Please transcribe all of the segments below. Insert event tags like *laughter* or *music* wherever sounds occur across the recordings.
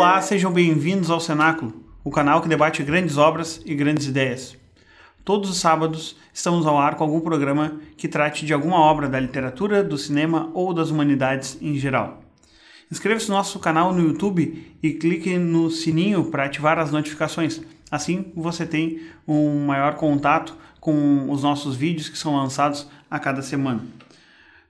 Olá, sejam bem-vindos ao Cenáculo, o canal que debate grandes obras e grandes ideias. Todos os sábados estamos ao ar com algum programa que trate de alguma obra da literatura, do cinema ou das humanidades em geral. Inscreva-se no nosso canal no YouTube e clique no sininho para ativar as notificações. Assim você tem um maior contato com os nossos vídeos que são lançados a cada semana.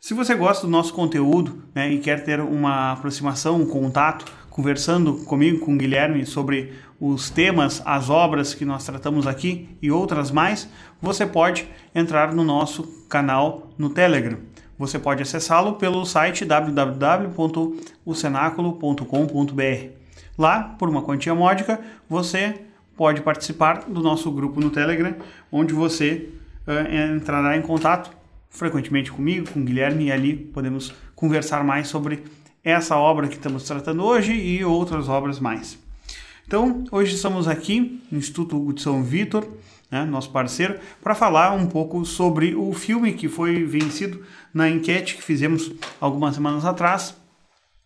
Se você gosta do nosso conteúdo né, e quer ter uma aproximação, um contato, conversando comigo, com o Guilherme, sobre os temas, as obras que nós tratamos aqui e outras mais, você pode entrar no nosso canal no Telegram. Você pode acessá-lo pelo site www.ocenaculo.com.br. Lá, por uma quantia módica, você pode participar do nosso grupo no Telegram, onde você uh, entrará em contato frequentemente comigo, com o Guilherme, e ali podemos conversar mais sobre essa obra que estamos tratando hoje e outras obras mais. Então, hoje estamos aqui no Instituto Hugo de São Vitor, né, nosso parceiro, para falar um pouco sobre o filme que foi vencido na enquete que fizemos algumas semanas atrás,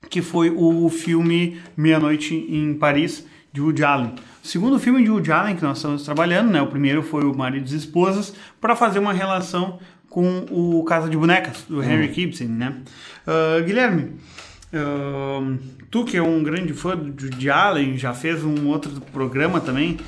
que foi o filme Meia-Noite em Paris, de Woody Allen. O segundo filme de Woody Allen que nós estamos trabalhando, né, o primeiro foi o Maridos e Esposas, para fazer uma relação com o Casa de Bonecas, do Henry uhum. Gibson, né? Uh, Guilherme, uh, tu que é um grande fã de Allen, já fez um outro programa também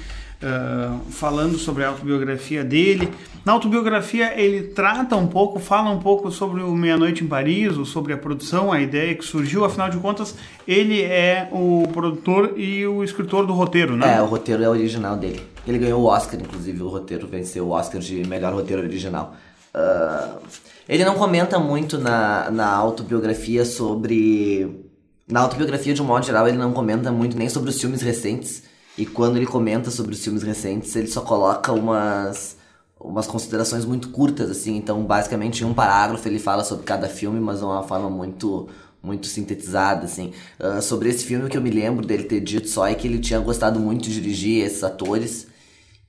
uh, falando sobre a autobiografia dele. Na autobiografia ele trata um pouco, fala um pouco sobre o Meia Noite em Paris, ou sobre a produção, a ideia que surgiu. Afinal de contas, ele é o produtor e o escritor do roteiro, né? É, o roteiro é original dele. Ele ganhou o Oscar, inclusive, o roteiro venceu o Oscar de melhor roteiro original. Uh, ele não comenta muito na, na autobiografia sobre. Na autobiografia, de um modo geral, ele não comenta muito nem sobre os filmes recentes. E quando ele comenta sobre os filmes recentes, ele só coloca umas, umas considerações muito curtas, assim. Então, basicamente, em um parágrafo ele fala sobre cada filme, mas de uma forma muito muito sintetizada, assim. Uh, sobre esse filme, o que eu me lembro dele ter dito só é que ele tinha gostado muito de dirigir esses atores.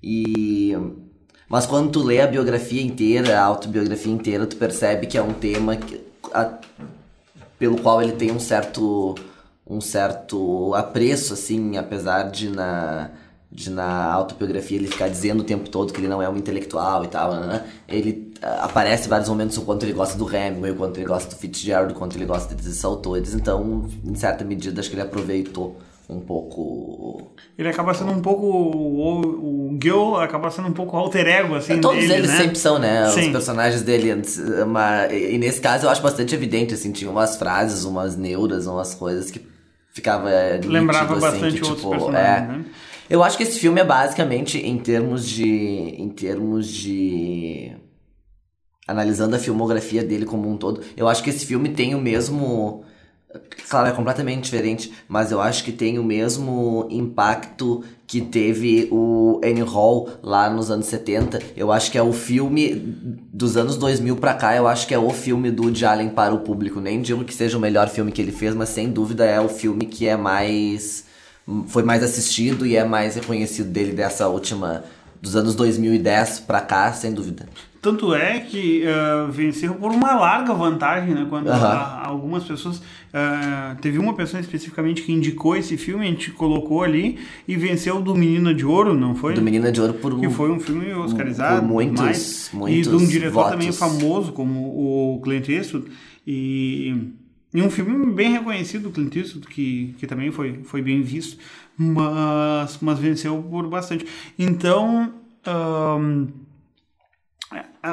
E mas quando tu lê a biografia inteira, a autobiografia inteira, tu percebe que é um tema que, a, pelo qual ele tem um certo um certo apreço assim, apesar de na de na autobiografia ele ficar dizendo o tempo todo que ele não é um intelectual e tal, né? Ele uh, aparece vários momentos o quanto ele gosta do Hemingway, o quanto ele gosta do Fitzgerald, o quanto ele gosta desses autores, então, em certa medida, acho que ele aproveitou um pouco. Ele acaba sendo um pouco. O, o Gil acaba sendo um pouco alter ego, assim. É, todos dele, eles né? sempre são, né? Sim. Os personagens dele. Uma, e nesse caso eu acho bastante evidente, assim, tinha umas frases, umas neuras, umas coisas que ficava. Lembrava nítido, bastante assim, que, outros tipo, personagens, é, né? Eu acho que esse filme é basicamente em termos de. em termos de. Analisando a filmografia dele como um todo, eu acho que esse filme tem o mesmo Claro, é completamente diferente, mas eu acho que tem o mesmo impacto que teve o Annie Hall lá nos anos 70. Eu acho que é o filme dos anos 2000 pra cá, eu acho que é o filme do Woody Allen para o público. Nem digo que seja o melhor filme que ele fez, mas sem dúvida é o filme que é mais foi mais assistido e é mais reconhecido dele dessa última dos anos 2010 pra cá, sem dúvida. Tanto é que uh, venceu por uma larga vantagem, né? Quando a, algumas pessoas. Uh, teve uma pessoa especificamente que indicou esse filme, a gente colocou ali e venceu do Menina de Ouro, não foi? Do Menina de Ouro por Que foi um filme oscarizado. Por muitos, mais, muitos E de um diretor votos. também famoso, como o Clint Eastwood. E, e um filme bem reconhecido do Clint Eastwood, que, que também foi, foi bem visto, mas, mas venceu por bastante. Então. Um,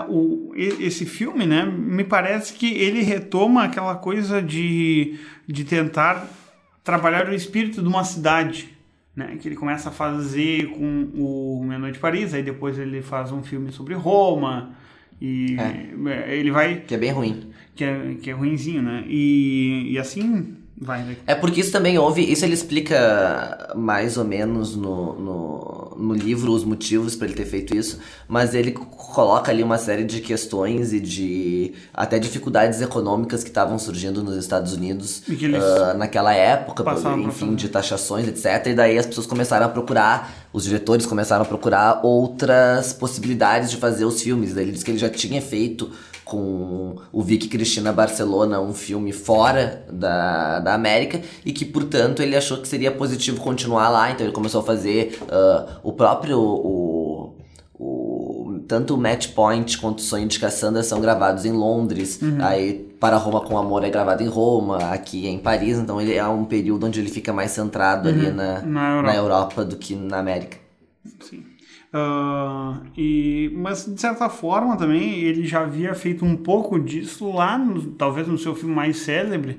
o, esse filme, né, me parece que ele retoma aquela coisa de, de tentar trabalhar o espírito de uma cidade, né, que ele começa a fazer com o Meia Noite de Paris, aí depois ele faz um filme sobre Roma, e é. ele vai... Que é bem ruim. Que é, que é ruinzinho, né, e, e assim vai. Né? É porque isso também houve, isso ele explica mais ou menos no, no, no livro os motivos para ele ter feito isso, mas ele coloca ali uma série de questões e de até dificuldades econômicas que estavam surgindo nos Estados Unidos uh, naquela época, enfim, de taxações, etc. E daí as pessoas começaram a procurar os diretores começaram a procurar outras possibilidades de fazer os filmes. Ele disse que ele já tinha feito com o Vicky Cristina Barcelona um filme fora da, da América e que, portanto, ele achou que seria positivo continuar lá. Então ele começou a fazer uh, o próprio. O, o, tanto o Match Point quanto o Sonho de Cassandra são gravados em Londres. Uhum. Aí Para Roma com Amor é gravado em Roma, aqui é em Paris. Então ele é um período onde ele fica mais centrado uhum. ali na, na Europa. na Europa do que na América. Sim. Uh, e, mas de certa forma também ele já havia feito um pouco disso lá, no, talvez no seu filme mais célebre,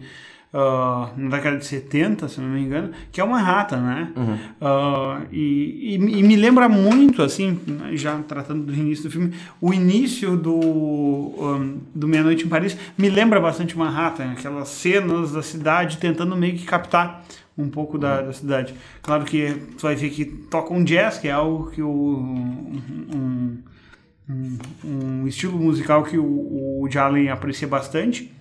uh, na década de 70, se não me engano, que é uma rata, né? Uhum. Uh, e, e, e, me lembra muito, assim, já tratando do início do filme, o início do, um, do Meia Noite em Paris me lembra bastante uma rata, né? aquelas cenas da cidade tentando meio que captar um pouco da, da cidade. Claro que tu vai ver que toca um jazz, que é algo que o, um, um, um estilo musical que o, o Jalen aprecia bastante.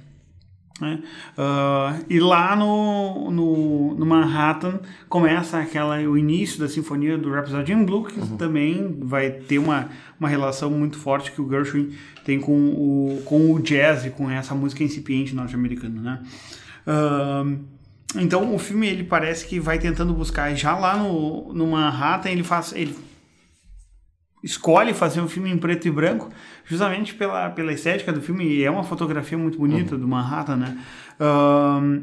Né? Uh, e lá no, no, no, Manhattan começa aquela, o início da sinfonia do Rhapsody in Blue, que uhum. também vai ter uma, uma relação muito forte que o Gershwin tem com o, com o jazz e com essa música incipiente norte-americana. Né? Uh, então o filme ele parece que vai tentando buscar já lá no, no Manhattan ele faz ele escolhe fazer um filme em preto e branco justamente pela, pela estética do filme e é uma fotografia muito bonita uhum. do Manhattan, né? Um,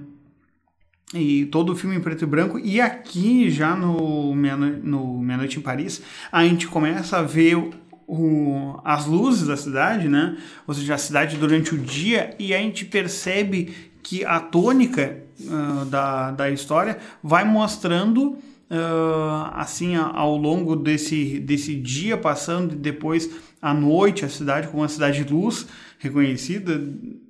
e todo o filme em preto e branco e aqui já no Meia, no Meia Noite em Paris a gente começa a ver o, o, as luzes da cidade, né? Ou seja, a cidade durante o dia e a gente percebe que a tônica uh, da, da história vai mostrando uh, assim ao longo desse, desse dia passando e depois à noite a cidade como uma cidade de luz reconhecida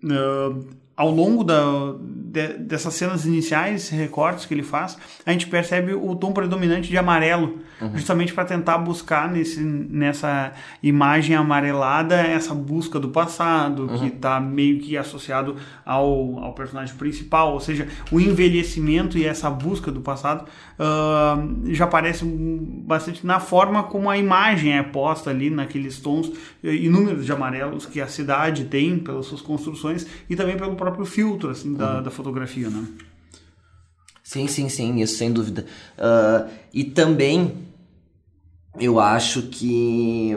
uh, ao longo da, de, dessas cenas iniciais, recortes que ele faz, a gente percebe o tom predominante de amarelo, uhum. justamente para tentar buscar nesse, nessa imagem amarelada essa busca do passado, uhum. que está meio que associado ao, ao personagem principal, ou seja, o envelhecimento e essa busca do passado uh, já aparece bastante na forma como a imagem é posta ali, naqueles tons inúmeros de amarelos que a cidade tem pelas suas construções e também pelo próprio filtro assim, da, uhum. da fotografia, né? Sim, sim, sim, isso sem dúvida. Uh, e também eu acho que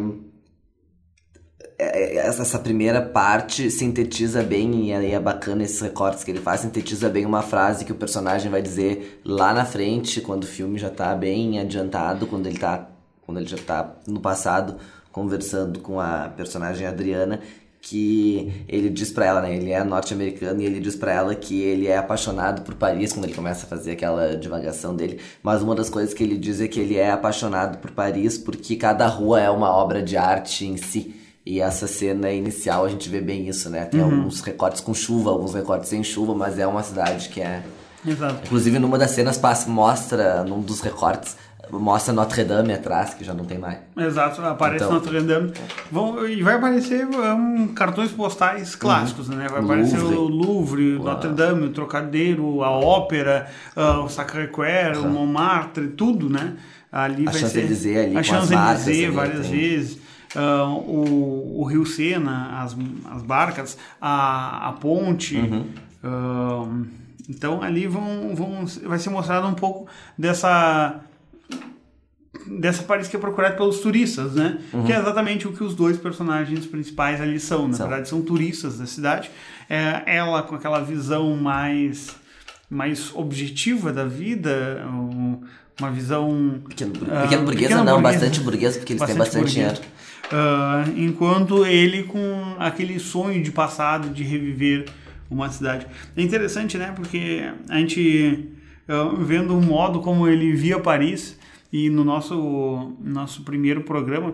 é, é, essa primeira parte sintetiza bem, e é bacana esses recortes que ele faz, sintetiza bem uma frase que o personagem vai dizer lá na frente, quando o filme já tá bem adiantado, quando ele tá, quando ele já tá no passado, conversando com a personagem Adriana, que ele diz para ela, né, ele é norte-americano e ele diz para ela que ele é apaixonado por Paris quando ele começa a fazer aquela divagação dele, mas uma das coisas que ele diz é que ele é apaixonado por Paris porque cada rua é uma obra de arte em si. E essa cena inicial a gente vê bem isso, né? Tem uhum. alguns recortes com chuva, alguns recortes sem chuva, mas é uma cidade que é. Exato. Inclusive, numa das cenas passa, mostra, num dos recortes, mostra Notre Dame atrás, que já não tem mais. Exato, aparece então, Notre Dame. Vão, e vai aparecer um, cartões postais clássicos, uhum. né? Vai aparecer Louvre. o Louvre, Uau. Notre Dame, o Trocadeiro, a Ópera, uh, o Sacré-Cœur, uhum. o Montmartre, tudo, né? Ali a vai ser... ali a Champs-Élysées várias tem... vezes. Uh, o, o Rio Sena, as, as barcas, a, a ponte. Uhum. Uh, então ali vão, vão, vai ser mostrado um pouco dessa dessa Paris que é procurada pelos turistas, né? Uhum. Que é exatamente o que os dois personagens principais ali são. Na são. verdade, são turistas da cidade. É, ela com aquela visão mais mais objetiva da vida, uma visão pequeno, pequeno uh, burguesa, não, burguesa, bastante burguesa porque eles bastante têm bastante burguesa. dinheiro. Uh, enquanto ele com aquele sonho de passado de reviver uma cidade. É interessante, né? Porque a gente uh, vendo o modo como ele via Paris e no nosso, nosso primeiro programa,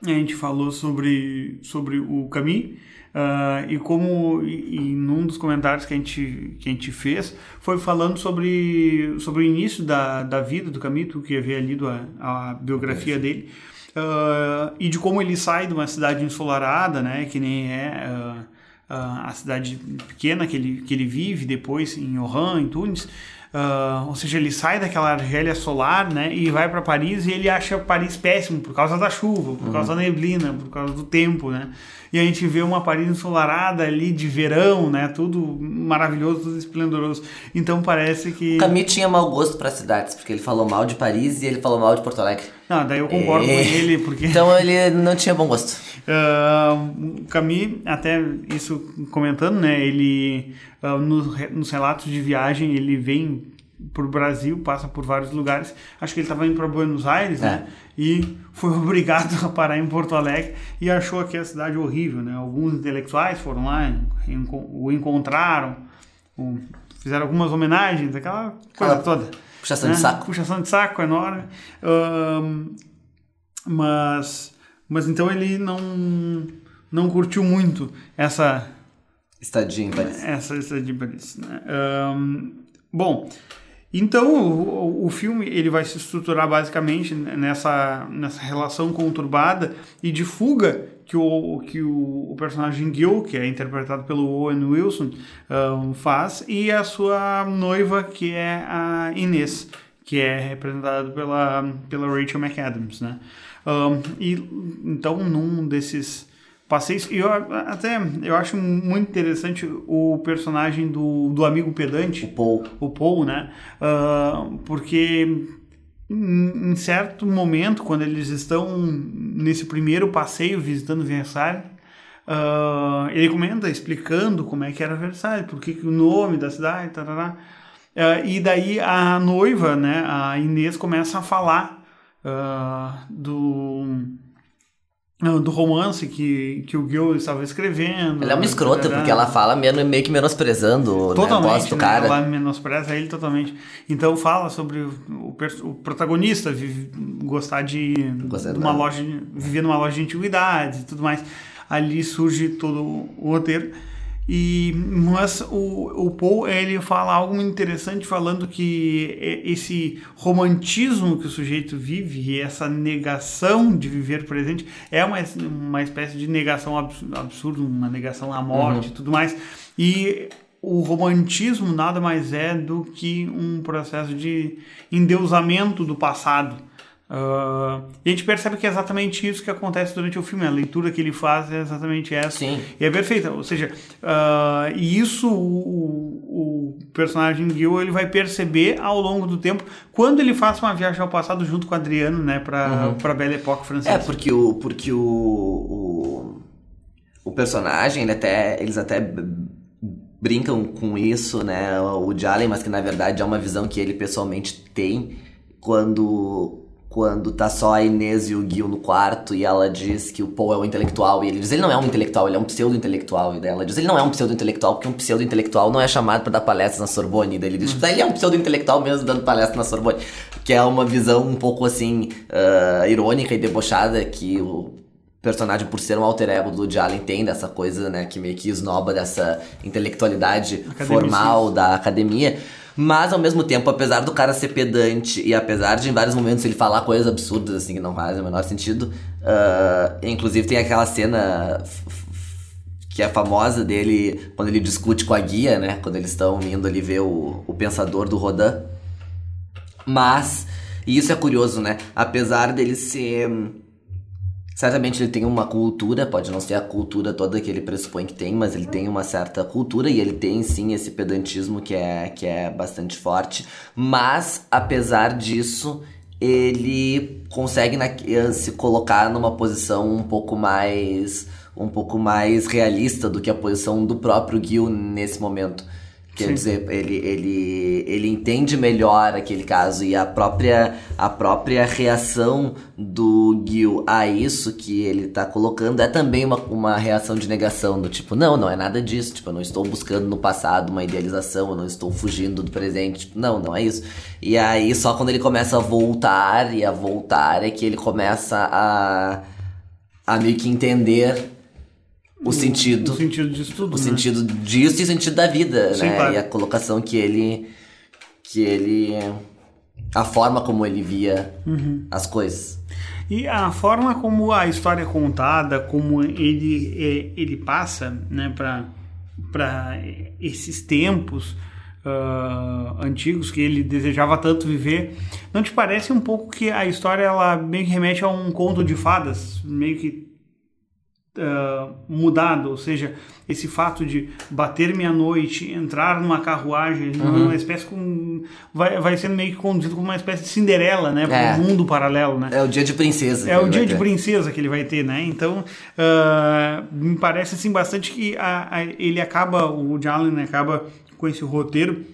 a gente falou sobre, sobre o caminho uh, e como e, e num dos comentários que a gente, que a gente fez foi falando sobre, sobre o início da, da vida do caminho, tu que havia lido a, a biografia dele, uh, e de como ele sai de uma cidade ensolarada, né, que nem é uh, a cidade pequena que ele, que ele vive depois em Oran, em Tunis, Uh, ou seja, ele sai daquela Argélia solar, né, e vai para Paris e ele acha Paris péssimo por causa da chuva, por causa da neblina, por causa do tempo, né? E a gente vê uma Paris ensolarada ali de verão, né? Tudo maravilhoso, tudo esplendoroso. Então parece que Camus tinha mau gosto para cidades, porque ele falou mal de Paris e ele falou mal de Porto Alegre. Não, daí eu concordo É. com ele, porque Então ele não tinha bom gosto. Uh, o Camus, até isso comentando, né? Ele, uh, nos relatos de viagem, ele vem pro Brasil, passa por vários lugares. Acho que ele estava indo para Buenos Aires, né? E foi *laughs* obrigado a parar em Porto Alegre e achou aqui a cidade horrível, né? Alguns intelectuais foram lá, o encontraram, o- fizeram algumas homenagens, aquela coisa toda. puxação de saco. Puxação de saco enorme. Ahn, mas, mas então ele não, não curtiu muito essa, Estadia em Paris. essa, essa de Paris. Né? Ahn, bom, então o, o filme ele vai se estruturar basicamente nessa, nessa relação conturbada e de fuga que o, que o, o personagem Gil, que é interpretado pelo Owen Wilson, ahn, faz, e a sua noiva, que é a Inês, que é representada pela, pela Rachel McAdams, né? Ahn, e então num desses passeios, e eu até eu acho muito interessante o personagem do, do amigo pedante, O Paul. o Paul, né? Ah, porque em, em certo momento, quando eles estão nesse primeiro passeio visitando Versalhes, ah, ele comenta explicando como é que era Versalhes, por que o nome da cidade, tarará. Ah, e daí a noiva, né, a Inês, começa a falar ah, do do romance que, que o Gil estava escrevendo. Ela é uma escrota, tarará. porque ela fala meio, que menosprezando né, a Totalmente, voz do né? cara. Ela menospreza ele totalmente. Então fala sobre o, o protagonista vive- gostar de, uma loja, viver numa loja de antiguidades e tudo mais. Ali surge todo o roteiro. E mas o, o Paul ele fala algo muito interessante falando que esse romantismo que o sujeito vive e essa negação de viver presente é uma, uma espécie de negação abs- absurda, uma negação à morte e tudo mais. E o romantismo nada mais é do que um processo de endeusamento do passado. Ah, e a gente percebe que é exatamente isso que acontece durante o filme. A leitura que ele faz é exatamente essa. Sim. E é perfeita. Ou seja, ah, e isso o, o personagem Gil ele vai perceber ao longo do tempo quando ele faz uma viagem ao passado junto com o Adriano, né, para para Belle Époque francesa. É, porque o. Porque o. O, o personagem, ele até, eles até brincam com isso, né? O Jalen, mas que na verdade é uma visão que ele pessoalmente tem quando. Quando tá só a Inês e o Gil no quarto e ela diz que o Paul é um intelectual e ele diz ele não é um intelectual, ele é um pseudo-intelectual. E daí ela diz ele não é um pseudo-intelectual porque um pseudo-intelectual não é chamado pra dar palestras na Sorbonne. E daí ele diz "Ah, ele é um pseudo-intelectual mesmo dando palestra na Sorbonne. Que é uma visão um pouco assim, ah, irônica e debochada que o personagem, por ser um alter ego do Woody Allen, tem dessa coisa, né, que meio que esnoba dessa intelectualidade formal da academia. Mas, ao mesmo tempo, apesar do cara ser pedante e apesar de, em vários momentos, ele falar coisas absurdas, assim, que não fazem o menor sentido, ah, inclusive tem aquela cena que é famosa dele, quando ele discute com a guia, né, quando eles estão indo ali ver o, o pensador do Rodin. Mas, e isso é curioso, né, apesar dele ser... Certamente ele tem uma cultura, pode não ser a cultura toda que ele pressupõe que tem, mas ele tem uma certa cultura e ele tem sim esse pedantismo que é, que é bastante forte. Mas, apesar disso, ele consegue na- eh, se colocar numa posição um pouco mais um pouco mais realista do que a posição do próprio Gil nesse momento. Quer Sim. dizer, ele, ele, ele entende melhor aquele caso e a própria, a própria reação do Gil a isso que ele tá colocando é também uma, uma reação de negação, do tipo, não, não é nada disso, tipo, eu não estou buscando no passado uma idealização, eu não estou fugindo do presente, tipo, não, não é isso. E aí, só quando ele começa a voltar e a voltar é que ele começa a, a meio que entender o sentido O sentido disso tudo. o né? sentido disso e o sentido da vida, Sim, né? claro. E a colocação que ele que ele a forma como ele via Uhum. as coisas. E a forma como a história é contada, como ele, é, ele passa né, para esses tempos, uh, antigos que ele desejava tanto viver. Não te parece um pouco que a história ela meio que remete a um conto de fadas, meio que uh, mudado, ou seja, esse fato de bater meia-noite, entrar numa carruagem, uhum. uma espécie com. Vai, vai sendo meio que conduzido como uma espécie de Cinderela, né? Para é. um mundo paralelo, né? É o dia de princesa. É o dia de princesa que ele vai ter, né? Então, uh, me parece assim bastante que a, a, ele acaba, o Jalen acaba com esse roteiro.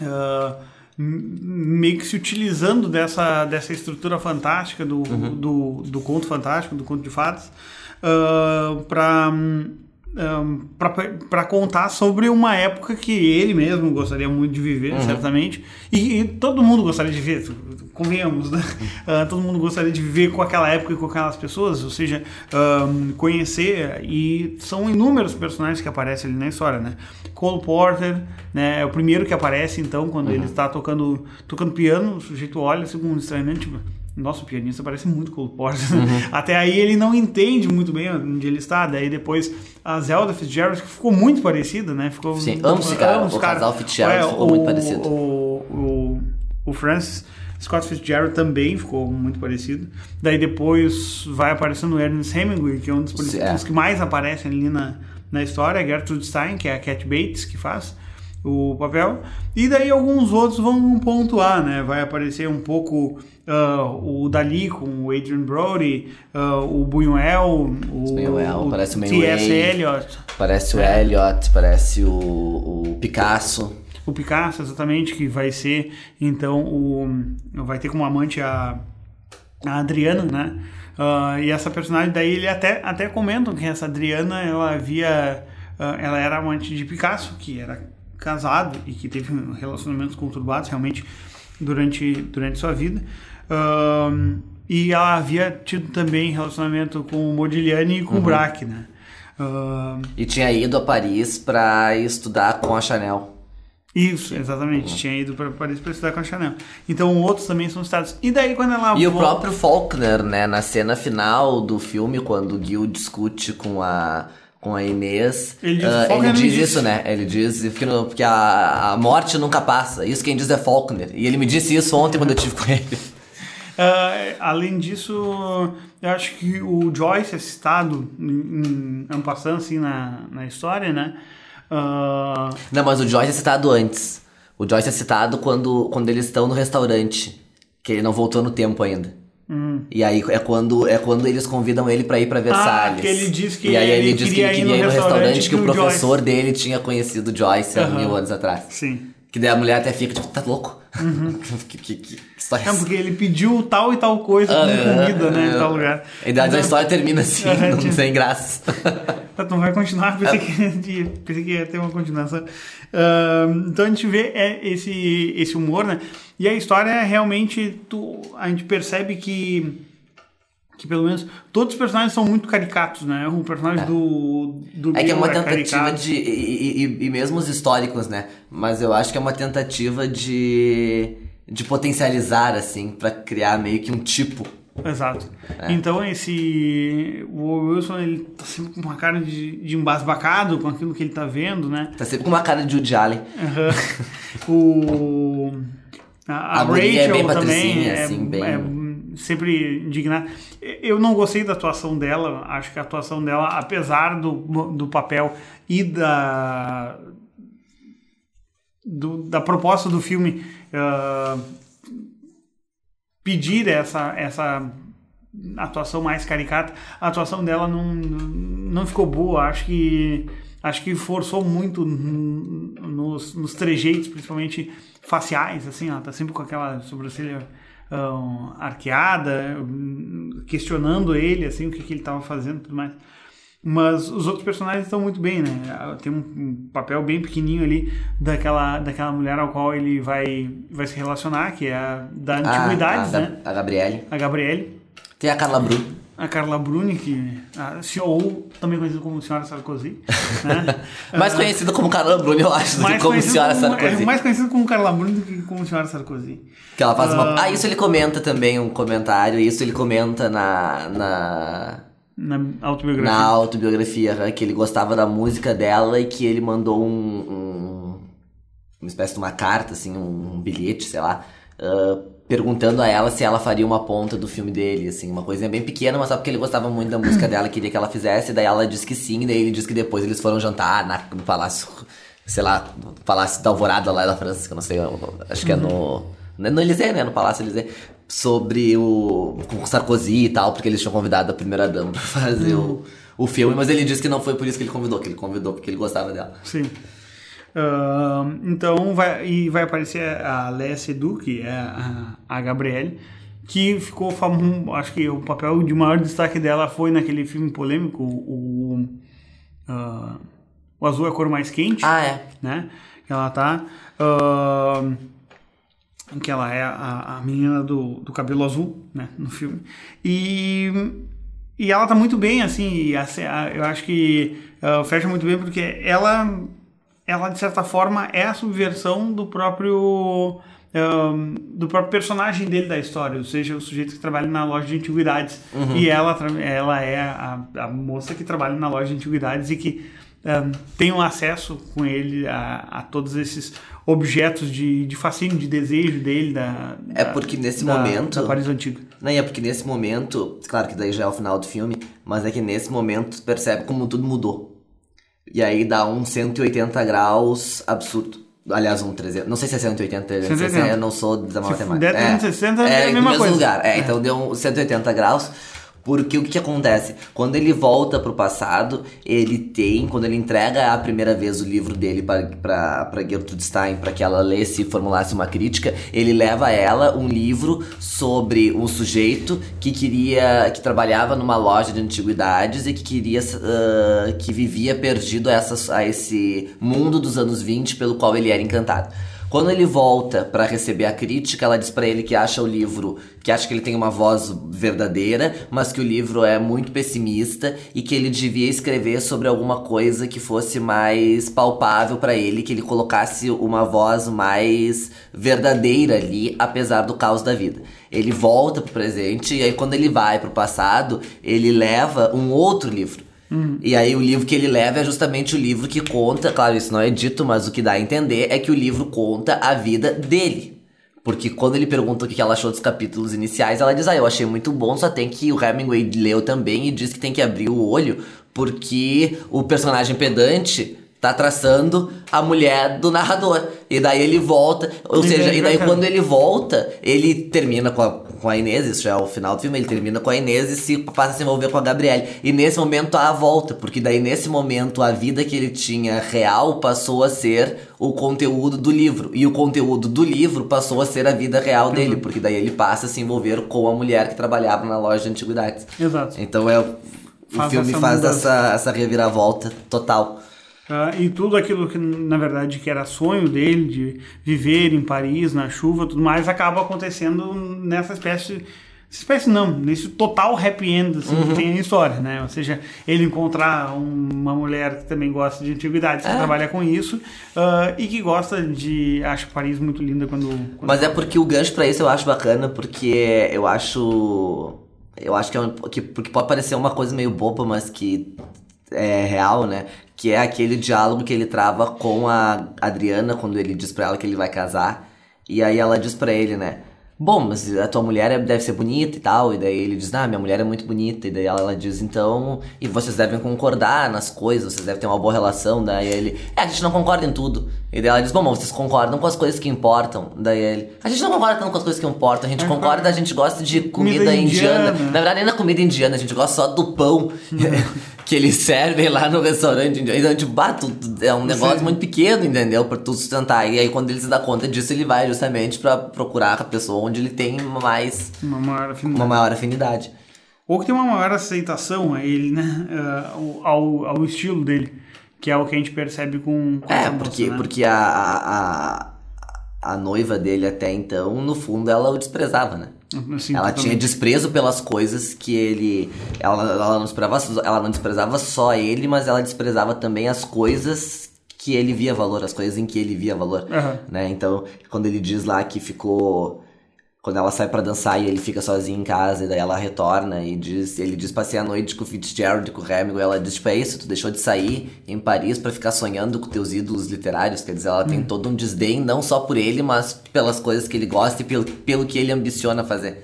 Uh, meio que se utilizando dessa, dessa estrutura fantástica do, uhum. do, do conto fantástico, do conto de fadas, uh, para um, para contar sobre uma época que ele mesmo gostaria muito de viver, uhum. certamente, e, e, todo mundo gostaria de viver, convenhamos, né? Uh, todo mundo gostaria de viver com aquela época e com aquelas pessoas, ou seja, um, conhecer, e são inúmeros personagens que aparecem ali na história, né? Cole Porter, né, é o primeiro que aparece, então, quando uhum. ele está tocando, tocando piano, o sujeito olha assim com um estranhamento, tipo, nossa, o pianista parece muito Cole Porter. Uhum. *laughs* Até aí ele não entende muito bem onde ele está. Daí depois a Zelda Fitzgerald, que ficou muito parecida, né? Ficou, Sim, ambos ficaram. O cara. casal Fitzgerald é, ficou o, muito parecido. O, o, o Francis Scott Fitzgerald também ficou muito parecido. Daí depois vai aparecendo o Ernest Hemingway, que é um dos, dos é. que mais aparecem ali na, na história. A Gertrude Stein, que é a Cat Bates que faz o papel. E daí alguns outros vão pontuar, né? Vai aparecer um pouco uh, o Dali com o Adrian Brody, uh, o Buñuel, o, Buñuel, parece o T.S. Eliot. Parece o é. Eliot, parece o, o Picasso. O Picasso, exatamente, que vai ser, então, o vai ter como amante a, a Adriana, né? Uh, e essa personagem daí ele até até comentam que essa Adriana ela havia ela era amante de Picasso que era casado e que teve relacionamentos conturbados realmente durante, durante sua vida. Um, e ela havia tido também relacionamento com o Modigliani e com uhum. o Braque, né? Um, e tinha ido a Paris para estudar com a Chanel. Isso, exatamente. Uhum. Tinha ido para Paris para estudar com a Chanel. Então outros também são citados. E daí quando ela E volta... o próprio Faulkner, né, na cena final do filme quando o Gil discute com a com a Inês. Ele diz, uh, ele diz isso, né? Ele diz que no, porque a, a morte nunca passa. Isso quem diz é Faulkner. E ele me disse isso ontem quando eu tive com ele. Uh, *laughs* além disso, eu acho que o Joyce é citado em, em passando assim na, na história, né? Uh... Não, mas o Joyce é citado antes. O Joyce é citado quando, quando eles estão no restaurante, que ele não voltou no tempo ainda. Hum. E aí é quando, é quando eles convidam ele para ir para Versalhes. Ah, que ele diz que e aí ele, ele diz que ele queria ir no restaurante, que o professor Joyce. dele tinha conhecido Joyce há mil anos atrás. Sim. Que daí a mulher até fica tipo, tá louco? Uhum. *laughs* que, que, que, história é, é porque ele pediu tal e tal coisa com comida, né, em tal lugar. E daí então, a história termina assim, *laughs* não, sem graça. *laughs* Não vai continuar, pensei que, pensei que ia ter uma continuação. Uh, então a gente vê é, esse, esse humor, né? E a história é realmente, tu, a gente percebe que que pelo menos todos os personagens são muito caricatos, né? O personagem é. do, do É que é uma é tentativa de. E, e, e, mesmo os históricos, né? Mas eu acho que é uma tentativa de. de potencializar, assim, para criar meio que um tipo. Exato. É. Então esse. O Wilson, ele tá sempre com uma cara de, de embasbacado com aquilo que ele tá vendo, né? Tá sempre com uma cara de Woody Allen. Uhum. *laughs* o. A, a, a é Rachel é bem também é, assim, bem... sempre indignada. Eu não gostei da atuação dela, acho que a atuação dela, apesar do, do papel e da, do, da proposta do filme uh, pedir essa, essa atuação mais caricata, a atuação dela não, não ficou boa, acho que acho que forçou muito nos, nos trejeitos, principalmente faciais, assim, ela tá sempre com aquela sobrancelha um, arqueada, questionando ele, assim, o que, que ele estava fazendo e tudo mais. Mas os outros personagens estão muito bem, né? Tem um papel bem pequenininho ali daquela, daquela mulher ao qual ele vai, vai se relacionar, que é a da antiguidade, ah, a, né? A Gabriele. A Gabriele. Tem a Carla Bru a Carla Bruni, que a, ou também conhecida como Senhora Sarkozy. Né? *laughs* mais conhecida como Carla Bruni, eu acho, do que como Senhora como, Sarkozy. É mais conhecida como Carla Bruni do que como Senhora Sarkozy. Que ela faz uh, uma... Ah, isso ele comenta também, um comentário, isso ele comenta na... na... Na autobiografia. Na autobiografia, que ele gostava da música dela e que ele mandou um, um uma espécie de uma carta, assim, um, um bilhete, sei lá, uh, perguntando a ela se ela faria uma ponta do filme dele, assim, uma coisinha bem pequena, mas só porque ele gostava muito da música dela, queria que ela fizesse, daí ela disse que sim, daí ele disse que depois eles foram jantar na, no palácio, sei lá, no palácio da Alvorada lá da França, que eu não sei, eu, acho que é no... No Élysée, né? No Palácio Élysée. Sobre o. com Sarkozy e tal, porque eles tinham convidado a primeira dama pra fazer o, o filme, mas ele disse que não foi por isso que ele convidou, que ele convidou porque ele gostava dela. Sim. Uh, então vai, e vai aparecer a Léa Seydoux, que é a, a Gabriele, que ficou famoso, acho que o papel de maior destaque dela foi naquele filme polêmico, o, uh, o Azul é a Cor Mais Quente. Ah, é. Né? Ela tá... Uh, que ela é a, a menina do, do cabelo azul, né, no filme. E, e ela tá muito bem, assim, a, a, eu acho que uh, fecha muito bem porque ela, ela, de certa forma, é a subversão do próprio... Um, do próprio personagem dele da história, ou seja, o sujeito que trabalha na loja de antiguidades. Uhum. E ela, ela é a, a moça que trabalha na loja de antiguidades e que um, tem um acesso com ele a, a todos esses objetos de, de fascínio, de desejo dele da, É porque nesse da, momento. da Paris Antiga. Não, é porque nesse momento, claro que daí já é o final do filme, mas é que nesse momento percebe como tudo mudou. E aí dá um 180 graus absurdo. Aliás, um 300. Não sei se é 180, 180. eu não sou da Se matemática. der 360 é, é a no mesma mesmo coisa. lugar. É, então deu um 180 graus. Porque o que, que acontece? Quando ele volta pro passado, ele tem, quando ele entrega a primeira vez o livro dele para Gertrude Stein, para que ela lesse e formulasse uma crítica, ele leva a ela um livro sobre um sujeito que queria, que trabalhava numa loja de antiguidades e que queria, uh, que vivia perdido essa, a esse mundo dos anos 20 pelo qual ele era encantado. Quando ele volta para receber a crítica, ela diz para ele que acha o livro, que acha que ele tem uma voz verdadeira, mas que o livro é muito pessimista e que ele devia escrever sobre alguma coisa que fosse mais palpável para ele, que ele colocasse uma voz mais verdadeira ali, apesar do caos da vida. Ele volta pro presente e aí quando ele vai pro passado, ele leva um outro livro. E aí o livro que ele leva é justamente o livro que conta, claro, isso não é dito, mas o que dá a entender é que o livro conta a vida dele. Porque quando ele pergunta o que ela achou dos capítulos iniciais, ela diz: Ah, eu achei muito bom, só tem que. O Hemingway leu também e diz que tem que abrir o olho, porque o personagem pedante tá traçando a mulher do narrador. E daí ele volta, ou seja, e daí quando ele volta, ele termina com a, com a Inês, isso já é o final do filme, ele termina com a Inês e se passa a se envolver com a Gabriele. E nesse momento há a volta, porque daí nesse momento a vida que ele tinha real passou a ser o conteúdo do livro. E o conteúdo do livro passou a ser a vida real dele, porque daí ele passa a se envolver com a mulher que trabalhava na loja de antiguidades. Exato. Então é o Faz filme essa faz mudança. essa, essa reviravolta total. Ah, e tudo aquilo que, na verdade, que era sonho dele, de viver em Paris, na chuva, tudo mais, acaba acontecendo nessa espécie. Espécie não, nesse total happy end assim, que tem a história, né? Ou seja, ele encontrar um- uma mulher que também gosta de antiguidades, que É. trabalha com isso, ah, e que gosta de. Acha Paris muito linda quando. quando Mas é porque o gancho pra isso eu acho bacana, porque eu acho. Eu acho que, é um, que porque pode parecer uma coisa meio boba, mas que é real, né? Que é aquele diálogo que ele trava com a Adriana quando ele diz pra ela que ele vai casar. E aí ela diz pra ele, né? Bom, mas a tua mulher é- deve ser bonita e tal. E daí ele diz, ah, minha mulher é muito bonita. E daí ela, ela diz, então. E vocês devem concordar nas coisas, vocês devem ter uma boa relação. Daí ele, é, a gente não concorda em tudo. E daí ela diz, bom, mas vocês concordam com as coisas que importam. Daí ele, a gente não concorda tanto com as coisas que importam, a gente concorda, a gente gosta de comida, Comida indiana. indiana. Na verdade, nem na comida indiana, a gente gosta só do pão *laughs* que eles servem lá no restaurante indiano. Então, tipo, bah, tu- tu- é um negócio Sim. muito pequeno, entendeu? Pra tu sustentar. E aí, quando ele se dá conta disso, ele vai justamente pra procurar a pessoa onde ele tem mais, uma maior afinidade. uma maior afinidade. Ou que tem uma maior aceitação a ele, né? Ah, ao, ao estilo dele, que é o que a gente percebe com, com É, porque, né? porque a, a, a noiva dele até então, no fundo, ela o desprezava, né? Assim, ela totalmente. tinha desprezo pelas coisas que ele. Ela, ela, não desprezava, ela não desprezava só ele, mas ela desprezava também as coisas que ele via valor, as coisas em que ele via valor. Aham. Né? Então, quando ele diz lá que ficou. Quando ela sai para dançar e ele fica sozinho em casa, e daí ela retorna e diz, ele diz passei a noite com o Fitzgerald, com o Hemingway, ela diz, tipo, é isso, tu deixou de sair em Paris para ficar sonhando com teus ídolos literários, quer dizer, ela tem Hum. todo um desdém, não só por ele, mas pelas coisas que ele gosta e pelo, pelo que ele ambiciona fazer.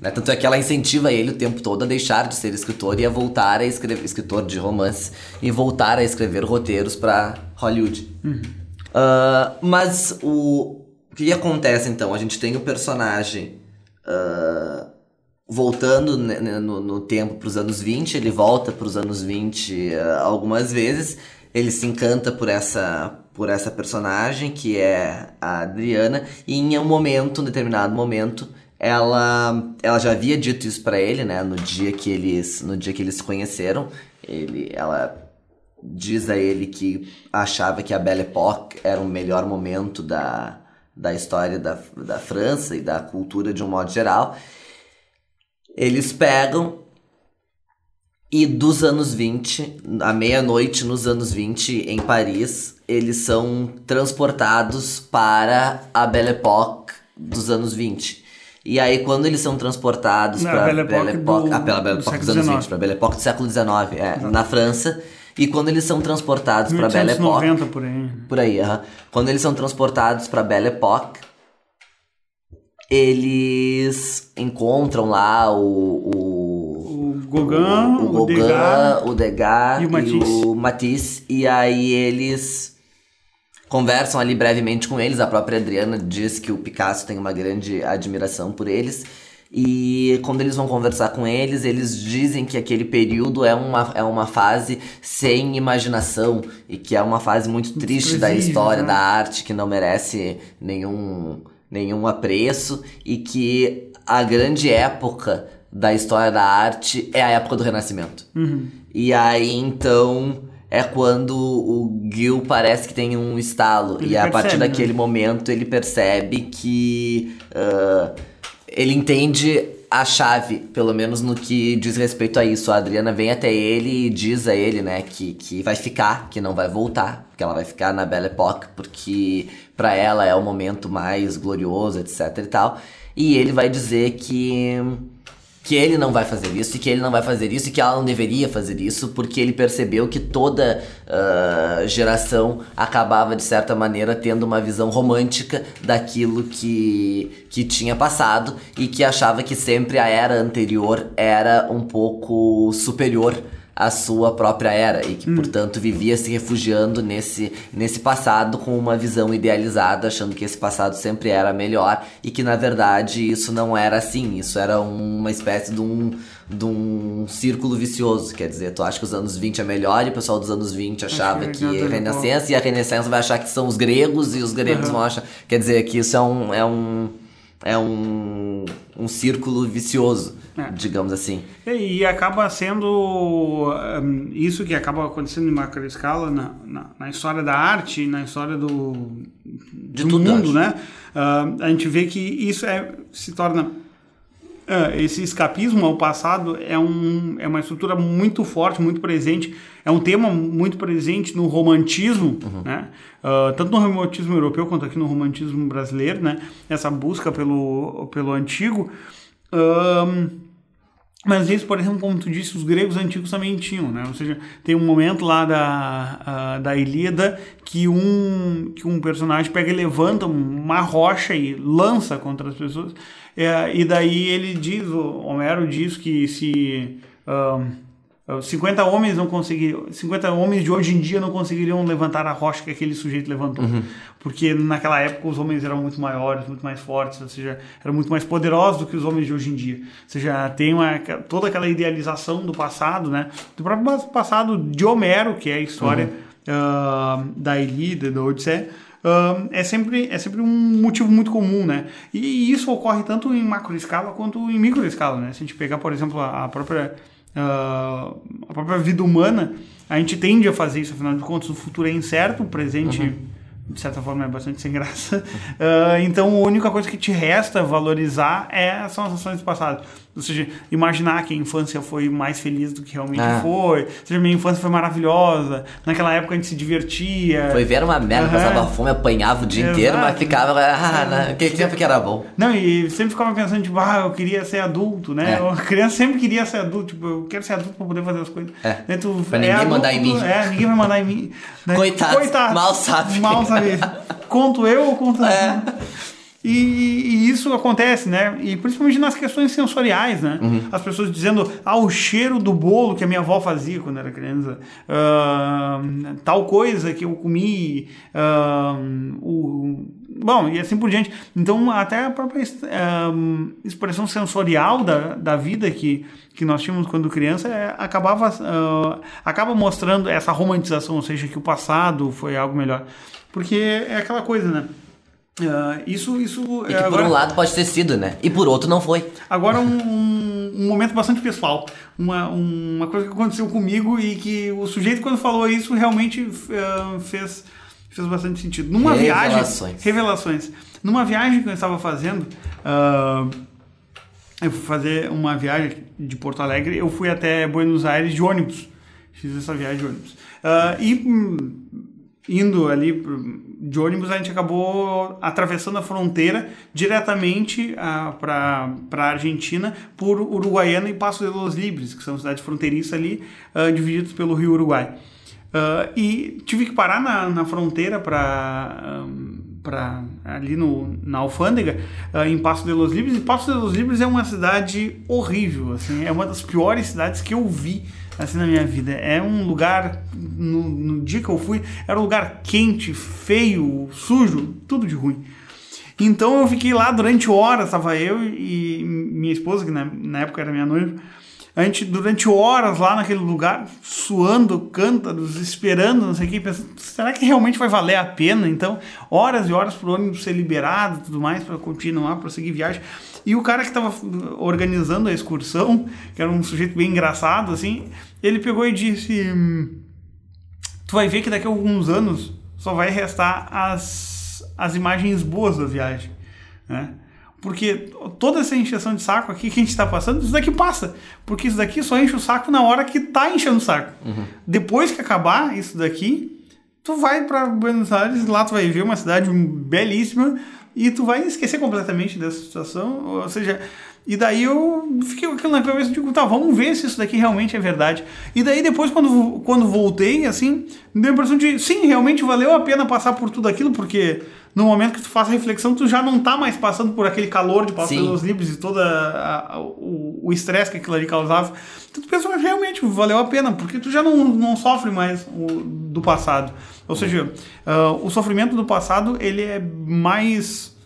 Né? Tanto é que ela incentiva ele o tempo todo a deixar de ser escritor e a voltar a escrever, escritor de romance, e voltar a escrever roteiros para Hollywood. Ah, mas o, o que acontece então? A gente tem o personagem ah, voltando né, né, no, no tempo para os anos 20, ele volta para os anos 20 ah, algumas vezes, ele se encanta por essa por essa personagem que é a Adriana e em um momento, um determinado momento, ela ela já havia dito isso para ele, né, no dia que eles no dia que eles se conheceram, ele ela diz a ele que achava que a Belle Époque era o melhor momento da, da história da, da França e da cultura de um modo geral. Eles pegam e dos anos 20, à meia-noite nos anos 20 em Paris, eles são transportados para a Belle Époque dos anos 20. E aí, quando eles são transportados para Belle Époque do- ah, pela Belle do Époque dos século anos 20, XIX. para Belle Époque do século XIX, é, na França. E quando eles são transportados para Belle Époque, 1890 por aí. por aí, aham. quando eles são transportados para Belle Époque, eles encontram lá o, o O Gauguin, o, o, Gauguin, Degas. o Degas e o Matisse. o Matisse, e aí eles conversam ali brevemente com eles. A própria Adriana diz que o Picasso tem uma grande admiração por eles. E quando eles vão conversar com eles, eles dizem que aquele período é uma, é uma fase sem imaginação e que é uma fase muito triste da história né? da arte que não merece nenhum, nenhum apreço e que a grande época da história da arte é a época do Renascimento. Uhum. E aí então é quando o Gil parece que tem um estalo. Ele e a partir percebe, né? daquele momento ele percebe que ah, ele entende a chave, pelo menos no que diz respeito a isso. A Adriana vem até ele e diz a ele, né, que, que vai ficar, que não vai voltar, que ela vai ficar na Belle Époque, porque pra ela é o momento mais glorioso, etc e tal. E ele vai dizer que que ele não vai fazer isso, e que ele não vai fazer isso, e que ela não deveria fazer isso, porque ele percebeu que toda ah, geração acabava, de certa maneira, tendo uma visão romântica daquilo que, que tinha passado, e que achava que sempre a era anterior era um pouco superior à sua própria era, e que, portanto, vivia se refugiando nesse, nesse passado com uma visão idealizada, achando que esse passado sempre era melhor, e que, na verdade, isso não era assim, isso era uma espécie de um, de um círculo vicioso, quer dizer, tu acha que os anos 20 é melhor, e o pessoal dos anos 20 achava que que é Renascença, e a Renascença vai achar que são os gregos, e os gregos Uhum. vão achar, quer dizer, que isso é um... É um é um, um círculo vicioso, É. digamos assim. E, acaba sendo hum, isso que acaba acontecendo em macro escala na, na, na história da arte, na história do, De do mundo, né? Ah, a gente vê que isso é, se torna esse escapismo ao passado é, um, é uma estrutura muito forte, muito presente, é um tema muito presente no romantismo, Uhum. né? Ah, tanto no romantismo europeu quanto aqui no romantismo brasileiro, né? Essa busca pelo, pelo antigo. Ahn, mas isso, por exemplo, como tu disse, os gregos antigos também tinham, né? Ou seja, tem um momento lá da, ah, da Ilíada que um, que um personagem pega e levanta uma rocha e lança contra as pessoas. É, e daí ele diz, o Homero diz que se ahn, 50 homens não conseguiriam, 50 homens de hoje em dia não conseguiriam levantar a rocha que aquele sujeito levantou. Porque naquela época os homens eram muito maiores, muito mais fortes, ou seja, eram muito mais poderosos do que os homens de hoje em dia. Ou seja, tem uma, toda aquela idealização do passado, né? Do próprio passado de Homero, que é a história ah, da Ilíada, da Odisseia. Ah, é sempre, é sempre um motivo muito comum, né? E isso ocorre tanto em macro escala quanto em micro escala, né? Se a gente pegar, por exemplo, a, própria ah, a própria vida humana, a gente tende a fazer isso, afinal de contas, o futuro é incerto, o presente, de certa forma, é bastante sem graça. *laughs* Ah, então, a única coisa que te resta valorizar é, são as ações do passado. Ou seja, imaginar que a infância foi mais feliz do que realmente Ah. foi. Ou seja, minha infância foi maravilhosa. Naquela época a gente se divertia. Foi ver uma merda, Aham. passava fome, apanhava o dia Exato. inteiro, mas ficava. Ah, né? aquele tempo que era bom. Não, e sempre ficava pensando, tipo, ah, eu queria ser adulto, né? É. A criança sempre queria ser adulto, tipo, eu quero ser adulto pra poder fazer as coisas. É. Daí tu Pra é ninguém adulto, mandar em mim. É, ninguém vai mandar em mim. Daí, *laughs* Coitado, mal sabe. Mal sabe. Conto eu ou conto É. e, e isso acontece, né? E principalmente nas questões sensoriais, né? Uhum. As pessoas dizendo, ah, o cheiro do bolo que a minha avó fazia quando era criança, ah, tal coisa que eu comi, ah, o, bom, e assim por diante. Então, até a própria ah, expressão sensorial da, da vida que, que nós tínhamos quando criança é, acabava, acaba mostrando essa romantização, ou seja, que o passado foi algo melhor. Porque é aquela coisa, né? Ah, isso, isso E é que por agora, um lado pode ter sido, né? E por outro não foi. agora um, um, um momento bastante pessoal, uma, uma coisa que aconteceu comigo e que o sujeito quando falou isso realmente ah, fez fez bastante sentido. Numa Revelações. viagem, revelações. Numa viagem que eu estava fazendo, ah, eu fui fazer uma viagem de Porto Alegre, eu fui até Buenos Aires de ônibus. Fiz essa viagem de ônibus. E hum, indo ali de ônibus, a gente acabou atravessando a fronteira diretamente para a Argentina por Uruguaiana e Passo de los Libres, que são cidades fronteiriças ali, ah, divididos pelo Rio Uruguai. Ah, e tive que parar na, na fronteira para para ali no, na alfândega ah, em Passo de los Libres e Passo de los Libres é uma cidade horrível assim é uma das piores cidades que eu vi assim na minha vida é um lugar no, no dia que eu fui era um lugar quente feio sujo tudo de ruim então eu fiquei lá durante horas, estava eu e minha esposa, que na, na época era minha noiva, a gente durante horas lá naquele lugar, suando, cântaros, esperando, não sei o que, pensando, será que realmente vai valer a pena? Então, horas e horas para o ônibus ser liberado tudo mais, para continuar, prosseguir viagem. E o cara que estava organizando a excursão, que era um sujeito bem engraçado, assim, ele pegou e disse: hum, tu vai ver que daqui a alguns anos só vai restar as, as imagens boas da viagem, né? Porque toda essa encheção de saco aqui que a gente está passando, isso daqui passa. Porque isso daqui só enche o saco na hora que tá enchendo o saco. Depois que acabar isso daqui, tu vai para Buenos Aires, lá tu vai ver uma cidade belíssima e tu vai esquecer completamente dessa situação. Ou seja, e daí eu fiquei com aquilo na cabeça e digo, tá, vamos ver se isso daqui realmente é verdade. E daí depois, quando, quando voltei, assim, me deu a impressão de, sim, realmente valeu a pena passar por tudo aquilo, porque no momento que tu faz a reflexão, tu já não tá mais passando por aquele calor de passar pelos livros e todo o estresse que aquilo ali causava. Então tu pensa, "Mas realmente valeu a pena, porque tu já não, não sofre mais o, do passado. Ou seja, ah, o sofrimento do passado, ele é mais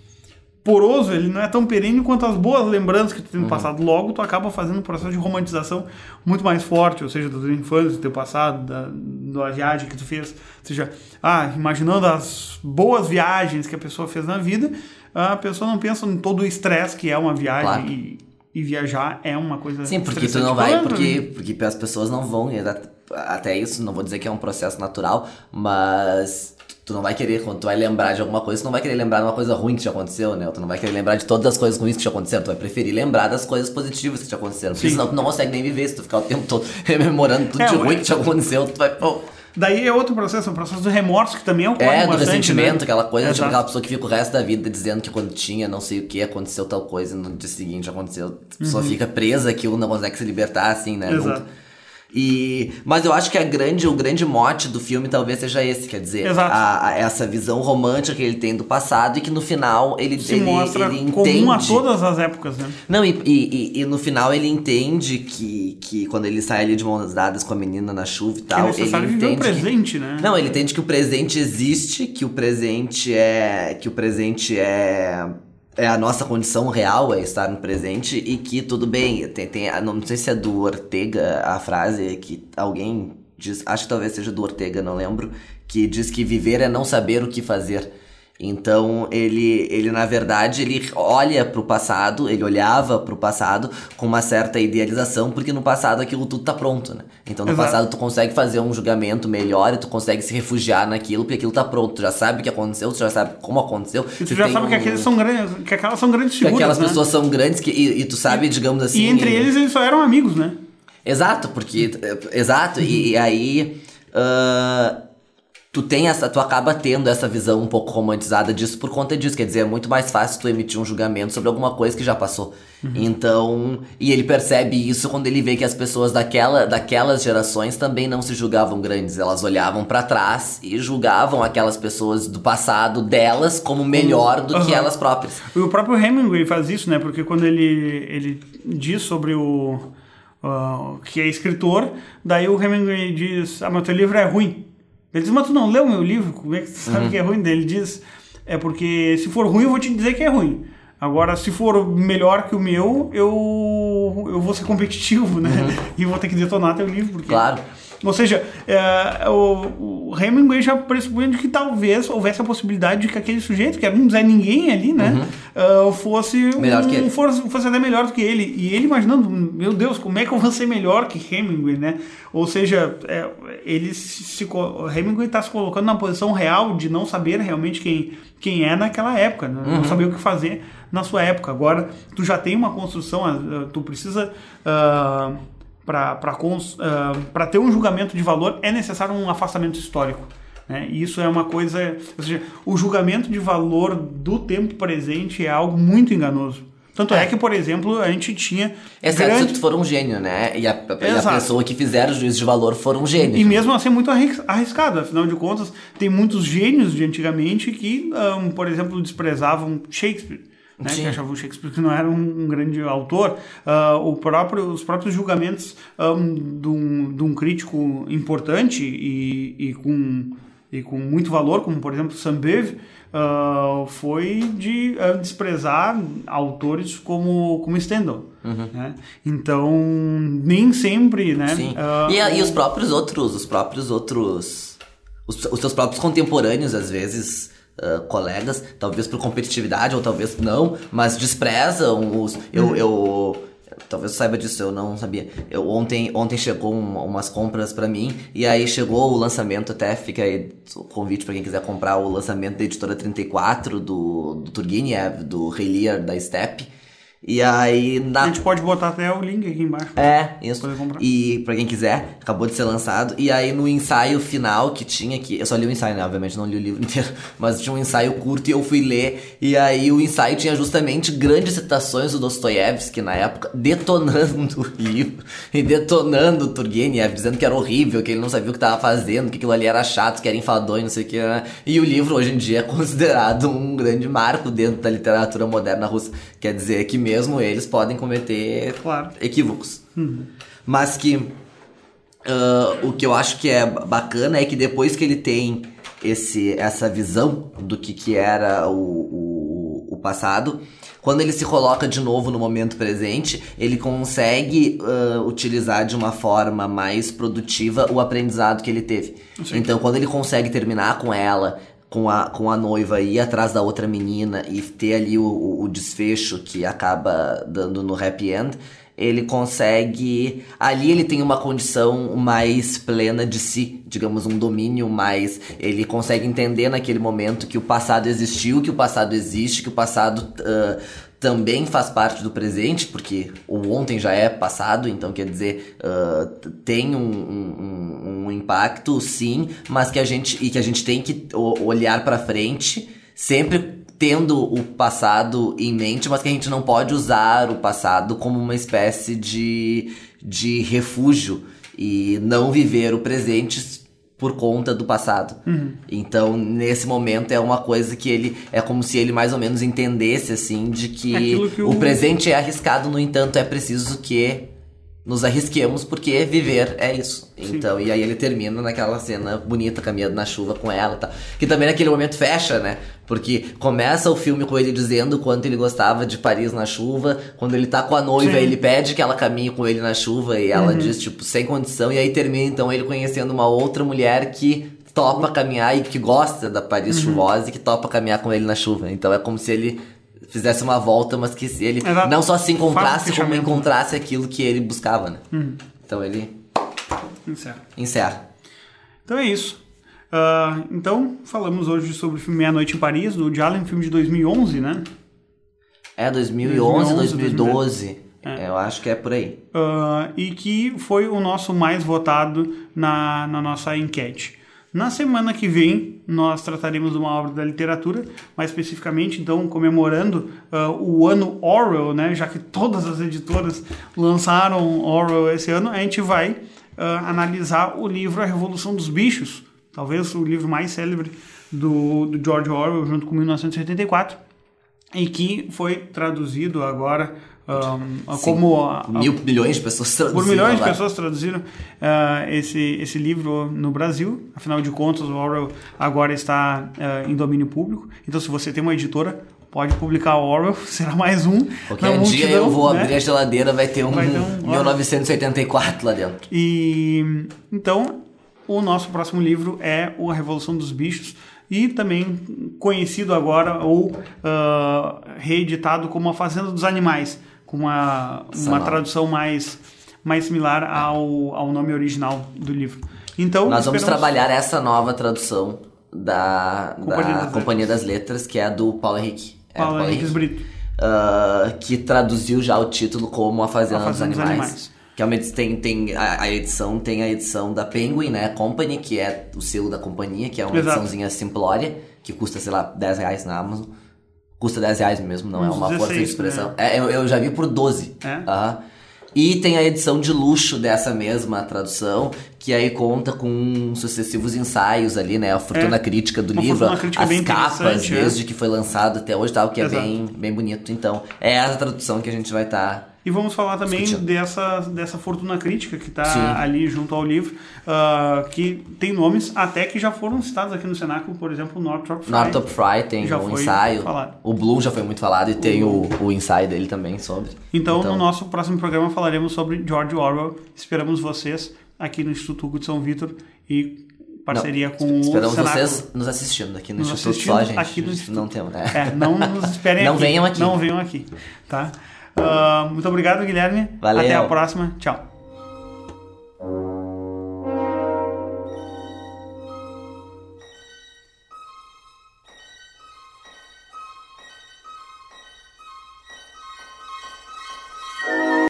poroso, ele não é tão perene quanto as boas lembranças que tu tem no passado. Logo, tu acaba fazendo um processo de romantização muito mais forte, ou seja, da tua infância, do teu passado, da, da viagem que tu fez. Ou seja, ah, imaginando as boas viagens que a pessoa fez na vida, a pessoa não pensa em todo o estresse que é uma viagem Claro. e, e viajar é uma coisa Sim, porque tu não vai, Claro, porque, porque as pessoas não vão, até- até isso, não vou dizer que é um processo natural, mas tu não vai querer, quando tu vai lembrar de alguma coisa, tu não vai querer lembrar de uma coisa ruim que te aconteceu, né? Tu não vai querer lembrar de todas as coisas ruins que te aconteceram, tu vai preferir lembrar das coisas positivas que te aconteceram, porque Sim. senão tu não consegue nem viver, se tu ficar o tempo todo *laughs* rememorando tudo É, de ruim que te aconteceu, tu vai, pô... Daí é outro processo, é o processo do remorso, que também ocorre É, do bastante, ressentimento, né? aquela coisa, tipo, Exato. aquela pessoa que fica o resto da vida dizendo que quando tinha não sei o que, aconteceu tal coisa, e no dia seguinte aconteceu. A pessoa fica presa aquilo, não consegue se libertar, assim, né? Uhum. Exato. Nunca. E, mas eu acho que a grande, o grande mote do filme talvez seja esse, quer dizer, Exato. a- a- essa visão romântica que ele tem do passado e que no final ele, Se ele, mostra ele comum a entende. todas as épocas, né? Não, e, e, e- no final ele entende que, que quando ele sai ali de mãos dadas com a menina na chuva e Que tal, é necessário ele viver o entende que- presente, né? não, ele entende que o presente existe, que o presente é. que o presente é. É a nossa condição real, é estar no presente, e que tudo bem, tem, tem, não sei se é do Ortega a frase que alguém diz, acho que talvez seja do Ortega, não lembro, que diz que viver é não saber o que fazer. Então ele, ele na verdade ele olha pro passado, ele olhava pro passado com uma certa idealização, porque no passado aquilo tudo tá pronto, né? Então no Exato. passado tu consegue fazer um julgamento melhor e tu consegue se refugiar naquilo, porque aquilo tá pronto. Tu já sabe o que aconteceu, tu já sabe como aconteceu. E tu já sabe que aqueles são grandes, que aquelas são grandes que figuras, aquelas né? pessoas são grandes que, e, e tu sabe, digamos assim. E entre eles eles só eram amigos, né? Exato, porque. Exato, e, e aí. ah, tu tem essa. Tu acaba tendo essa visão um pouco romantizada disso por conta disso. Quer dizer, é muito mais fácil tu emitir um julgamento sobre alguma coisa que já passou. Então. E ele percebe isso quando ele vê que as pessoas daquela, daquelas gerações também não se julgavam grandes. Elas olhavam pra trás e julgavam aquelas pessoas do passado delas como melhor do que Aham. elas próprias. E o próprio Hemingway faz isso, né? Porque quando ele, ele diz sobre o. ah, que é escritor, daí o Hemingway diz: Ah, mas teu livro é ruim. Ele diz: Mas tu não leu meu livro? Como é que tu sabe que é ruim? Ele diz: É porque se for ruim, eu vou te dizer que é ruim. Agora, se for melhor que o meu, eu, eu vou ser competitivo, né? *laughs* E vou ter que detonar teu livro. Porque... Claro. Ou seja, é, o, o Hemingway já pressupunha que talvez houvesse a possibilidade de que aquele sujeito, que era um Zé Ninguém ali, né, ah, fosse, Melhor um, que ele. Fosse, fosse até melhor do que ele. E ele imaginando, meu Deus, como é que eu vou ser melhor que Hemingway, né? Ou seja, é, ele se, se Hemingway está se colocando na posição real de não saber realmente quem, quem é naquela época, né? não saber o que fazer na sua época. Agora, tu já tem uma construção, ah, tu precisa... ah, para ter um julgamento de valor é necessário um afastamento histórico. Né? Isso é uma coisa. Ou seja, o julgamento de valor do tempo presente é algo muito enganoso. Tanto é, que, por exemplo, a gente tinha. Exceto grande- se tu for um gênio, né? E a, e a pessoa que fizer o juízo de valor for um gênio. E mesmo assim é muito arris- arriscado, afinal de contas, tem muitos gênios de antigamente que, ahn, por exemplo, desprezavam Shakespeare. Né, Sim. que achavam Shakespeare que não era um, um grande autor. O próprio, os próprios julgamentos ahn, de, um, de um crítico importante e, e com, e com muito valor, como por exemplo Sam Beve, ah, foi de ah, desprezar autores como, como Stendhal. né? Então, nem sempre, né? Sim. ah, e, e os próprios outros, os próprios outros. Os, os seus próprios contemporâneos, às vezes, ah, colegas, talvez por competitividade ou talvez não, mas desprezam os. Eu. Uhum. eu Talvez você saiba disso, eu não sabia. Eu, ontem, ontem chegou um- umas compras pra mim, e aí chegou o lançamento, até fica aí o convite pra quem quiser comprar o lançamento da editora 34 do, do Turgenev, do Rei Lear da Steppe. E aí na A gente pode botar até o link aqui embaixo. é, isso. Poder comprar. E pra quem quiser, acabou de ser lançado. E aí no ensaio final que tinha aqui, eu só li o ensaio, né? Obviamente não li o livro *laughs* inteiro, mas tinha um ensaio curto e eu fui ler. E aí o ensaio tinha justamente grandes citações do Dostoiévski na época, detonando *laughs* o livro e detonando o Turgenev, dizendo que era horrível, que ele não sabia o que tava fazendo, que aquilo ali era chato, que era enfadonho, não sei o que. né? E o livro hoje em dia é considerado um grande marco dentro da literatura moderna russa. Quer dizer que mesmo eles podem cometer Claro. equívocos. Mas que ah, o que eu acho que é bacana é que depois que ele tem esse, essa visão do que, que era o, o, o passado, quando ele se coloca de novo no momento presente, ele consegue ah, utilizar de uma forma mais produtiva o aprendizado que ele teve. Então, quando ele consegue terminar com ela, com a, com a noiva ir atrás da outra menina e ter ali o, o, desfecho que acaba dando no happy end, ele consegue. Ali ele tem uma condição mais plena de si, digamos, um domínio mais. Ele consegue entender naquele momento que o passado existiu, que o passado existe, que o passado. ah, também faz parte do presente, porque o ontem já é passado, então quer dizer, t- tem um, um- um- impacto, sim, mas que a gente e que a gente tem que olhar pra frente, sempre tendo o passado em mente, mas que a gente não pode usar o passado como uma espécie de, de refúgio e não viver o presente por conta do passado. Então, nesse momento é uma coisa que ele é como se ele mais ou menos entendesse assim de que, que o o- presente é arriscado, no entanto, é preciso que nos arrisquemos porque viver é isso. Então, e aí ele termina naquela cena bonita caminhando na chuva com ela e tal. Que também naquele momento fecha, né? Porque começa o filme com ele dizendo quanto ele gostava de Paris na chuva. Quando ele tá com a noiva, Sim. ele pede que ela caminhe com ele na chuva e ela Uhum. diz, tipo, sem condição. E aí termina então ele conhecendo uma outra mulher que topa caminhar e que gosta da Paris Uhum. chuvosa e que topa caminhar com ele na chuva. Então é como se ele fizesse uma volta, mas que ele Exato. não só se encontrasse, como fechamento. encontrasse aquilo que ele buscava, né? Então ele Encerra. encerra. Então é isso. Ah, então, falamos hoje sobre o filme Meia Noite em Paris, do Allen, filme de 2011, né? É 2011, 2011, 2012. Eu acho que é por aí. Ah, e que foi o nosso mais votado na, na nossa enquete. Na semana que vem, nós trataremos de uma obra da literatura, mais especificamente, então, comemorando ah, o ano Orwell, né? Já que todas as editoras lançaram Orwell esse ano, a gente vai ah, analisar o livro A Revolução dos Bichos, talvez o livro mais célebre do, do George Orwell, junto com 1984, e que foi traduzido agora ah, como a- a Mil milhões de pessoas traduziram por milhões de pessoas traduziram ah, esse, esse livro no Brasil. Afinal de contas, o Orwell agora está ah, em domínio público. Então, se você tem uma editora, pode publicar o Orwell. *laughs* Será mais um. Qualquer dia eu vou né? abrir a geladeira, vai ter um, Vai ter um- 1984 lá dentro. E então, o nosso próximo livro é o A Revolução dos Bichos e também conhecido agora ou ah, reeditado como A Fazenda dos Animais, com uma, uma tradução mais, mais similar ao, ao nome original do livro. Então, Nós vamos trabalhar essa nova tradução da Companhia da das Companhia das Letras, que é a do Paulo Henrique. É, Paulo Paulo Henrique. Brito. Ah, que traduziu já o título como A Fazenda, A Fazenda dos, dos Animais. Animais. Que é uma, tem, tem a, a edição, tem a edição da Penguin, né? Company, que é o selo da companhia, que é uma Exato. ediçãozinha simplória, que custa, sei lá, 10 reais na Amazon. Custa 10 reais mesmo, não é Uns uma força de 16, expressão. né? É, eu, eu já vi por 12. É? Aham. E tem a edição de luxo dessa mesma tradução, que aí conta com sucessivos ensaios ali, né? A fortuna É. crítica do livro, crítica as capas é. desde que foi lançado até hoje, tal, que é Exato. bem, bem bonito. Então, é essa tradução que a gente vai estar. E vamos falar também dessa, dessa fortuna crítica que está ali junto ao livro, ah, que tem nomes até que já foram citados aqui no Cenáculo, por exemplo, o Northrop Frye. Northrop Fry tem Já um foi ensaio. falado. O Bloom já foi muito falado e tem o, o ensaio dele também sobre. Então, no nosso próximo programa falaremos sobre George Orwell. Esperamos vocês aqui no Instituto Hugo de São Vitor e parceria Não, com Esperamos o Cenáculo. vocês nos assistindo aqui no Nos Instituto só, gente. aqui no Instituto. Não temos, né? É, não nos esperem Não aqui. venham aqui. Não venham aqui, tá? Ah, muito obrigado, Guilherme. Valeu. Até a próxima. Tchau.